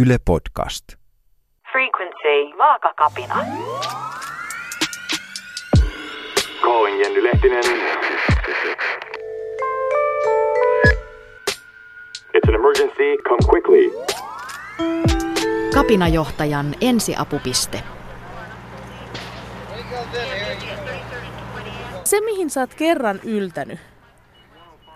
Yle Podcast. Frequency vaakakapina. Calling Jenny Lehtinen. It's an emergency. Come quickly. Kapinajohtajan ensiapupiste. Se, mihin sä oot kerran yltänyt,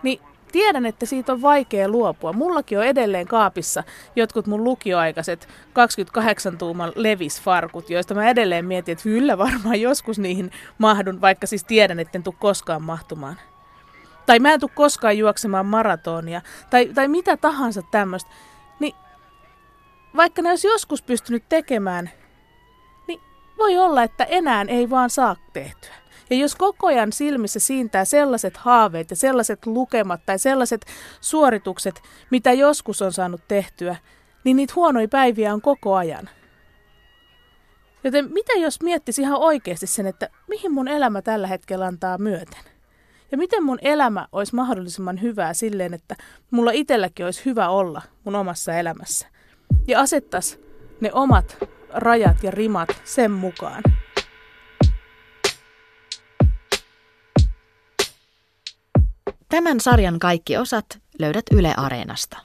niin tiedän, että siitä on vaikea luopua. Mullakin on edelleen kaapissa jotkut mun lukioaikaiset 28-tuuman levisfarkut, joista mä edelleen mietin, että kyllä varmaan joskus niihin mahdun, vaikka siis tiedän, että en tule koskaan mahtumaan. Tai mä en tule koskaan juoksemaan maratonia, tai, tai mitä tahansa tämmöistä. Niin vaikka ne olisi joskus pystynyt tekemään, niin voi olla, että enää ei vaan saa tehtyä. Ja jos koko ajan silmissä siintää sellaiset haaveet ja sellaiset lukemat tai sellaiset suoritukset, mitä joskus on saanut tehtyä, niin niitä huonoja päiviä on koko ajan. Joten mitä jos miettisi ihan oikeasti sen, että mihin mun elämä tällä hetkellä antaa myöten? Ja miten mun elämä olisi mahdollisimman hyvää silleen, että mulla itselläkin olisi hyvä olla mun omassa elämässä. Ja asettas ne omat rajat ja rimat sen mukaan. Tämän sarjan kaikki osat löydät Yle Areenasta.